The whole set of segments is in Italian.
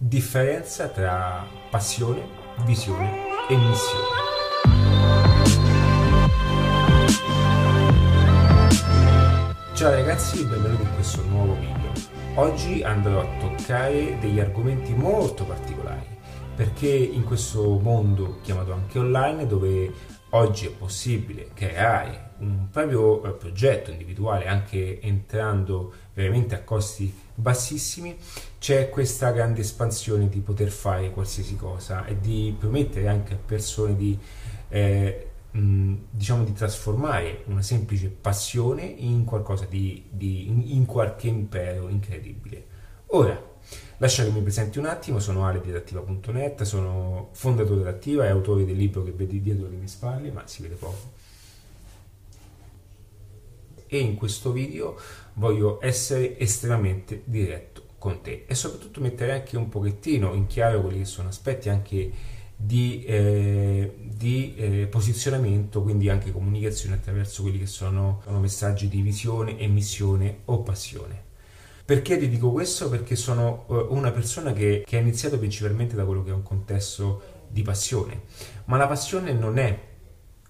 differenza tra passione, visione e missione. Ciao ragazzi e benvenuti in questo nuovo video. Oggi andrò a toccare degli argomenti molto particolari perché in questo mondo chiamato anche online dove oggi è possibile creare un proprio progetto individuale anche entrando veramente a costi bassissimi c'è questa grande espansione di poter fare qualsiasi cosa e di permettere anche a persone di eh, diciamo di trasformare una semplice passione in qualcosa di, di in, qualche impero incredibile ora Lascia che mi presenti un attimo, sono Ale di adattiva.net, sono fondatore di e autore del libro che vedi dietro le mie spalle, ma si vede poco. E in questo video voglio essere estremamente diretto con te e soprattutto mettere anche un pochettino in chiaro quelli che sono aspetti anche di, eh, di eh, posizionamento, quindi anche comunicazione attraverso quelli che sono, sono messaggi di visione, emissione o passione. Perché ti dico questo? Perché sono uh, una persona che, che, ha iniziato principalmente da quello che è un contesto di passione, ma la passione non è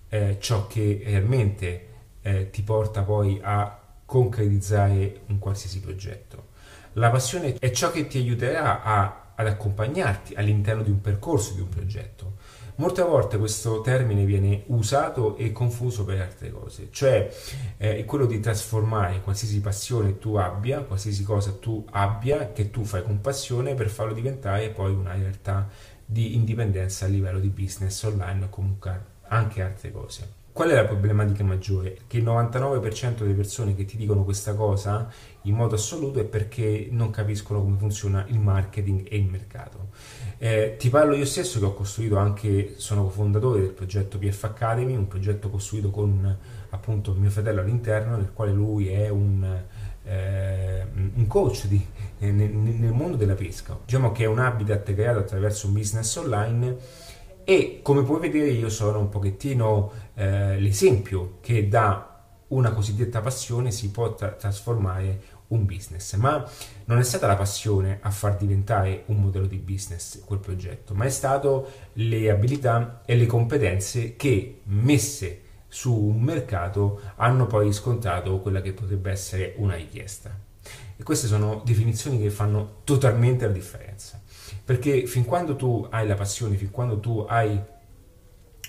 eh, ciò che realmente eh, ti porta poi a concretizzare un qualsiasi progetto. La passione è ciò che ti aiuterà a, ad accompagnarti all'interno di un percorso, di un progetto. Molte volte questo termine viene usato e confuso per altre cose, cioè eh, è quello di trasformare qualsiasi passione tu abbia, qualsiasi cosa tu abbia, che tu fai con passione, per farlo diventare poi una realtà di indipendenza a livello di business online o comunque anche altre cose. Qual è la problematica maggiore? Che il 99% delle persone che ti dicono questa cosa in modo assoluto è perché non capiscono come funziona il marketing e il mercato. Eh, ti parlo io stesso che ho costruito anche, sono cofondatore del progetto PF Academy, un progetto costruito con appunto mio fratello all'interno, nel quale lui è un, eh, un coach di, nel, nel mondo della pesca. Diciamo che è un habitat creato attraverso un business online e come puoi vedere io sono un pochettino eh, l'esempio che da una cosiddetta passione si può tra- trasformare un business, ma non è stata la passione a far diventare un modello di business quel progetto, ma è stato le abilità e le competenze che messe su un mercato hanno poi riscontrato quella che potrebbe essere una richiesta. E queste sono definizioni che fanno totalmente la differenza. Perché fin quando tu hai la passione, fin quando tu hai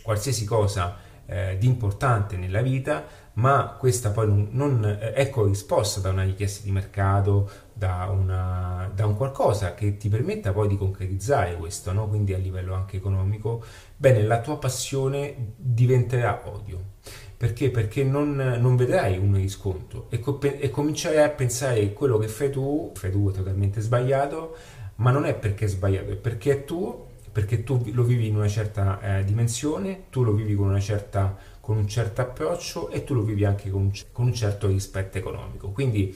qualsiasi cosa eh, di importante nella vita, ma questa poi non, non eh, è corrisposta da una richiesta di mercato, da, una, da, un qualcosa che ti permetta poi di concretizzare questo, no? quindi a livello anche economico, bene, la tua passione diventerà odio. Perché? Perché non, non vedrai un riscontro e, co- e comincerai a pensare che quello che fai tu, fai tu è totalmente sbagliato, ma non è perché è sbagliato, è perché è tuo, perché tu lo vivi in una certa eh, dimensione, tu lo vivi con, certa, con, un certo approccio e tu lo vivi anche con con un certo rispetto economico. Quindi,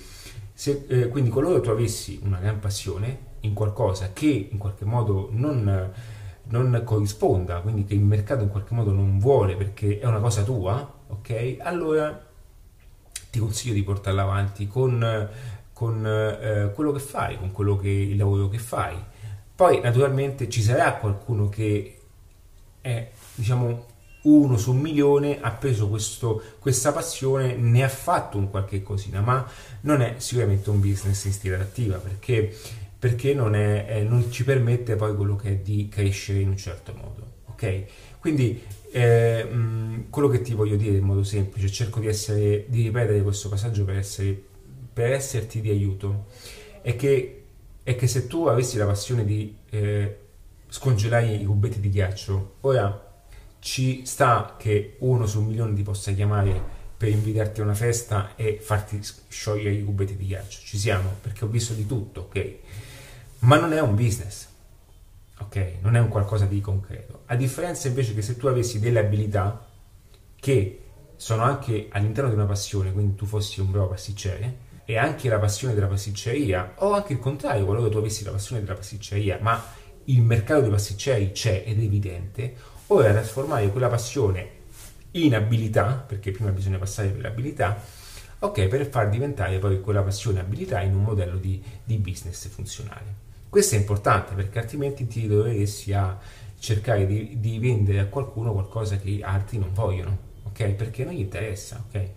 se, eh, quindi qualora tu avessi una gran passione in qualcosa che in qualche modo non, non corrisponda, quindi che il mercato in qualche modo non vuole perché è una cosa tua, ok? Allora ti consiglio di portarla avanti con con eh, quello che fai, con quello che, il lavoro che fai. Poi naturalmente ci sarà qualcuno che è, diciamo, uno su un milione ha preso questo, questa passione, ne ha fatto un qualche cosina, ma non è sicuramente un business in stile attiva perché, perché non, è, eh, non, ci permette poi quello che è di crescere in un certo modo. Ok? Quindi eh, quello che ti voglio dire in modo semplice, cerco di, essere, di ripetere questo passaggio per essere per esserti di aiuto è che, è che se tu avessi la passione di eh, scongelare i cubetti di ghiaccio, ora ci sta che uno su un milione ti possa chiamare per invitarti a una festa e farti sciogliere i cubetti di ghiaccio. Ci siamo, perché ho visto di tutto, ok? Ma non è un business, ok? Non è un qualcosa di concreto. A differenza invece che se tu avessi delle abilità che sono anche all'interno di una passione, quindi tu fossi un bravo pasticcere, e anche la passione della pasticceria, o anche il contrario, qualora tu avessi la passione della pasticceria, ma il mercato dei pasticceri c'è ed è evidente, ora trasformare quella passione in abilità, perché prima bisogna passare per l'abilità, ok, per far diventare poi quella passione abilità in un modello di, di business funzionale. Questo è importante perché altrimenti ti dovresti a cercare di, di vendere a qualcuno qualcosa che altri non vogliono, ok? Perché non gli interessa, ok?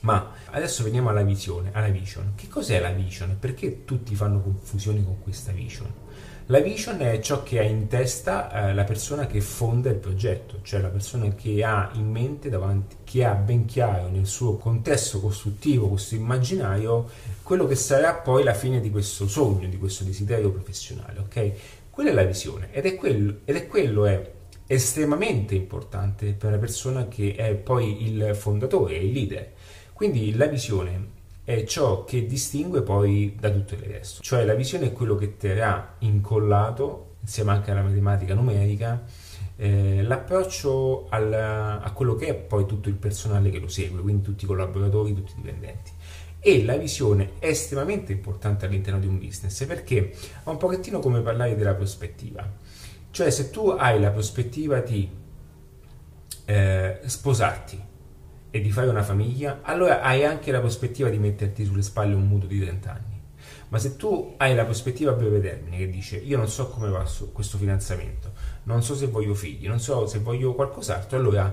Ma adesso veniamo alla visione, alla vision. Che cos'è la vision? Perché tutti fanno confusione con questa vision? La vision è ciò che ha in testa eh, la persona che fonda il progetto, cioè la persona che ha in mente davanti, che ha ben chiaro nel suo contesto costruttivo, questo immaginario, quello che sarà poi la fine di questo sogno, di questo desiderio professionale, ok? Quella è la visione ed è quello, ed è, quello è estremamente importante per la persona che è poi il fondatore, il leader. Quindi la visione è ciò che distingue poi da tutto il resto. Cioè la visione è quello che terrà incollato, insieme anche alla matematica numerica, eh, l'approccio alla, a quello che è poi tutto il personale che lo segue, quindi tutti i collaboratori, tutti i dipendenti. E la visione è estremamente importante all'interno di un business perché è un pochettino come parlare della prospettiva. Cioè se tu hai la prospettiva di eh, sposarti, e di fare una famiglia, allora hai anche la prospettiva di metterti sulle spalle un mutuo di 30 anni. Ma se tu hai la prospettiva a breve termine che dice io non so come va questo finanziamento, non so se voglio figli, non so se voglio qualcos'altro, allora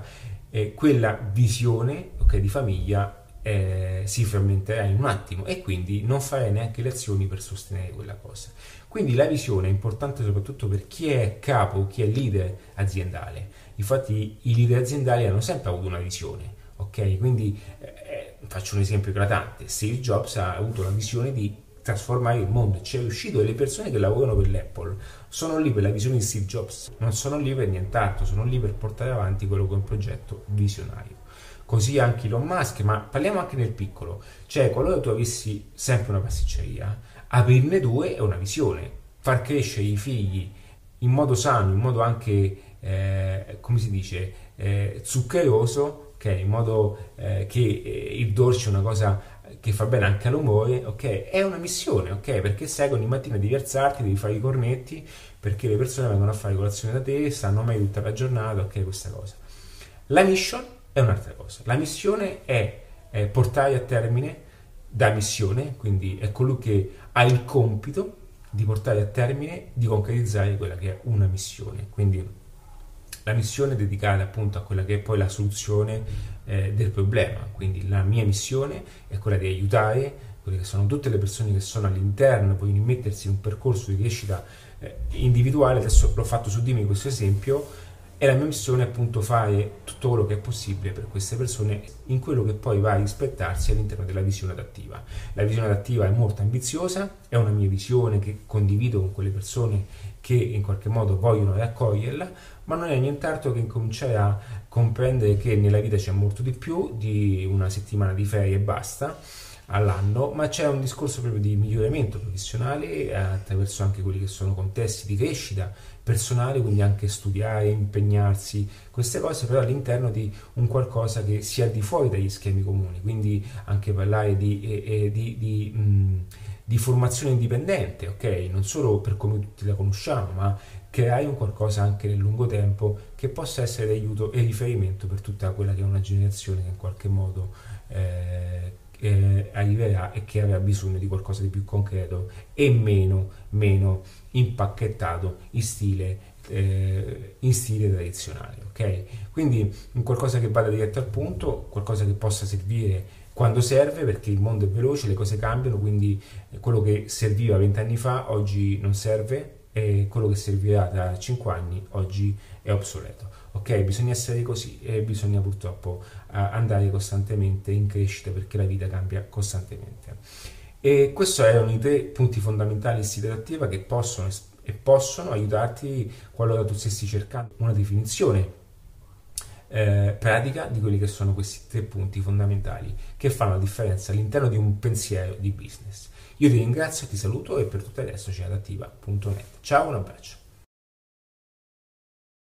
eh, quella visione okay, di famiglia eh, si fermenterà in un attimo e quindi non farai neanche le azioni per sostenere quella cosa. Quindi la visione è importante soprattutto per chi è capo, chi è leader aziendale. Infatti i leader aziendali hanno sempre avuto una visione ok? Quindi eh, eh, faccio un esempio eclatante, Steve Jobs ha avuto la visione di trasformare il mondo, ci è riuscito e le persone che lavorano per l'Apple sono lì per la visione di Steve Jobs, non sono lì per nient'altro, sono lì per portare avanti quello che è un progetto visionario. Così anche Elon Musk, ma parliamo anche nel piccolo, cioè qualora tu avessi sempre una pasticceria, aprirne due è una visione, far crescere i figli in modo sano, in modo anche, eh, come si dice, eh, zuccheroso, ok? In modo eh, che eh, il dolce è una cosa che fa bene anche all'umore, ok? È una missione, ok? Perché sai ogni mattina devi alzarti, devi fare i cornetti, perché le persone vengono a fare colazione da te, stanno mai tutta la giornata, ok? Questa cosa. La mission è un'altra cosa. La missione è, è portare a termine da missione, quindi è colui che ha il compito di portare a termine, di concretizzare quella che è una missione. Quindi la missione è dedicata appunto a quella che è poi la soluzione eh, del problema. Quindi la mia missione è quella di aiutare quelle che sono tutte le persone che sono all'interno, poi di mettersi in un percorso di crescita eh, individuale. Adesso l'ho fatto su di me questo esempio e la mia missione è appunto fare tutto quello che è possibile per queste persone in quello che poi va a rispettarsi all'interno della visione adattiva. La visione adattiva è molto ambiziosa, è una mia visione che condivido con quelle persone che in qualche modo vogliono raccoglierla, ma non è nient'altro che incominciare a comprendere che nella vita c'è molto di più di una settimana di ferie e basta all'anno, ma c'è un discorso proprio di miglioramento professionale eh, attraverso anche quelli che sono contesti di crescita personale, quindi anche studiare, impegnarsi, queste cose però all'interno di un qualcosa che sia di fuori dagli schemi comuni, quindi anche parlare di, eh, eh, di, di, mh, di formazione indipendente, ok? Non solo per come tutti la conosciamo, ma creare un qualcosa anche nel lungo tempo che possa essere d'aiuto e riferimento per tutta quella che è una generazione che in qualche modo eh, eh, arriverà e che avrà bisogno di qualcosa di più concreto e meno, meno impacchettato in stile, eh, in stile tradizionale. Okay? Quindi qualcosa che vada diretto al punto, qualcosa che possa servire quando serve perché il mondo è veloce, le cose cambiano, quindi quello che serviva vent'anni fa oggi non serve e quello che servirà tra 5 anni oggi è obsoleto. Ok, bisogna essere così e bisogna purtroppo uh, andare costantemente in crescita perché la vita cambia costantemente. E questi erano i tre punti fondamentali in stile attiva che possono e possono aiutarti qualora tu stessi cercando una definizione eh, pratica di quelli che sono questi tre punti fondamentali che fanno la differenza all'interno di un pensiero di business. Io ti ringrazio, ti saluto e per tutto adesso c'è adattiva.net. Ciao, un abbraccio.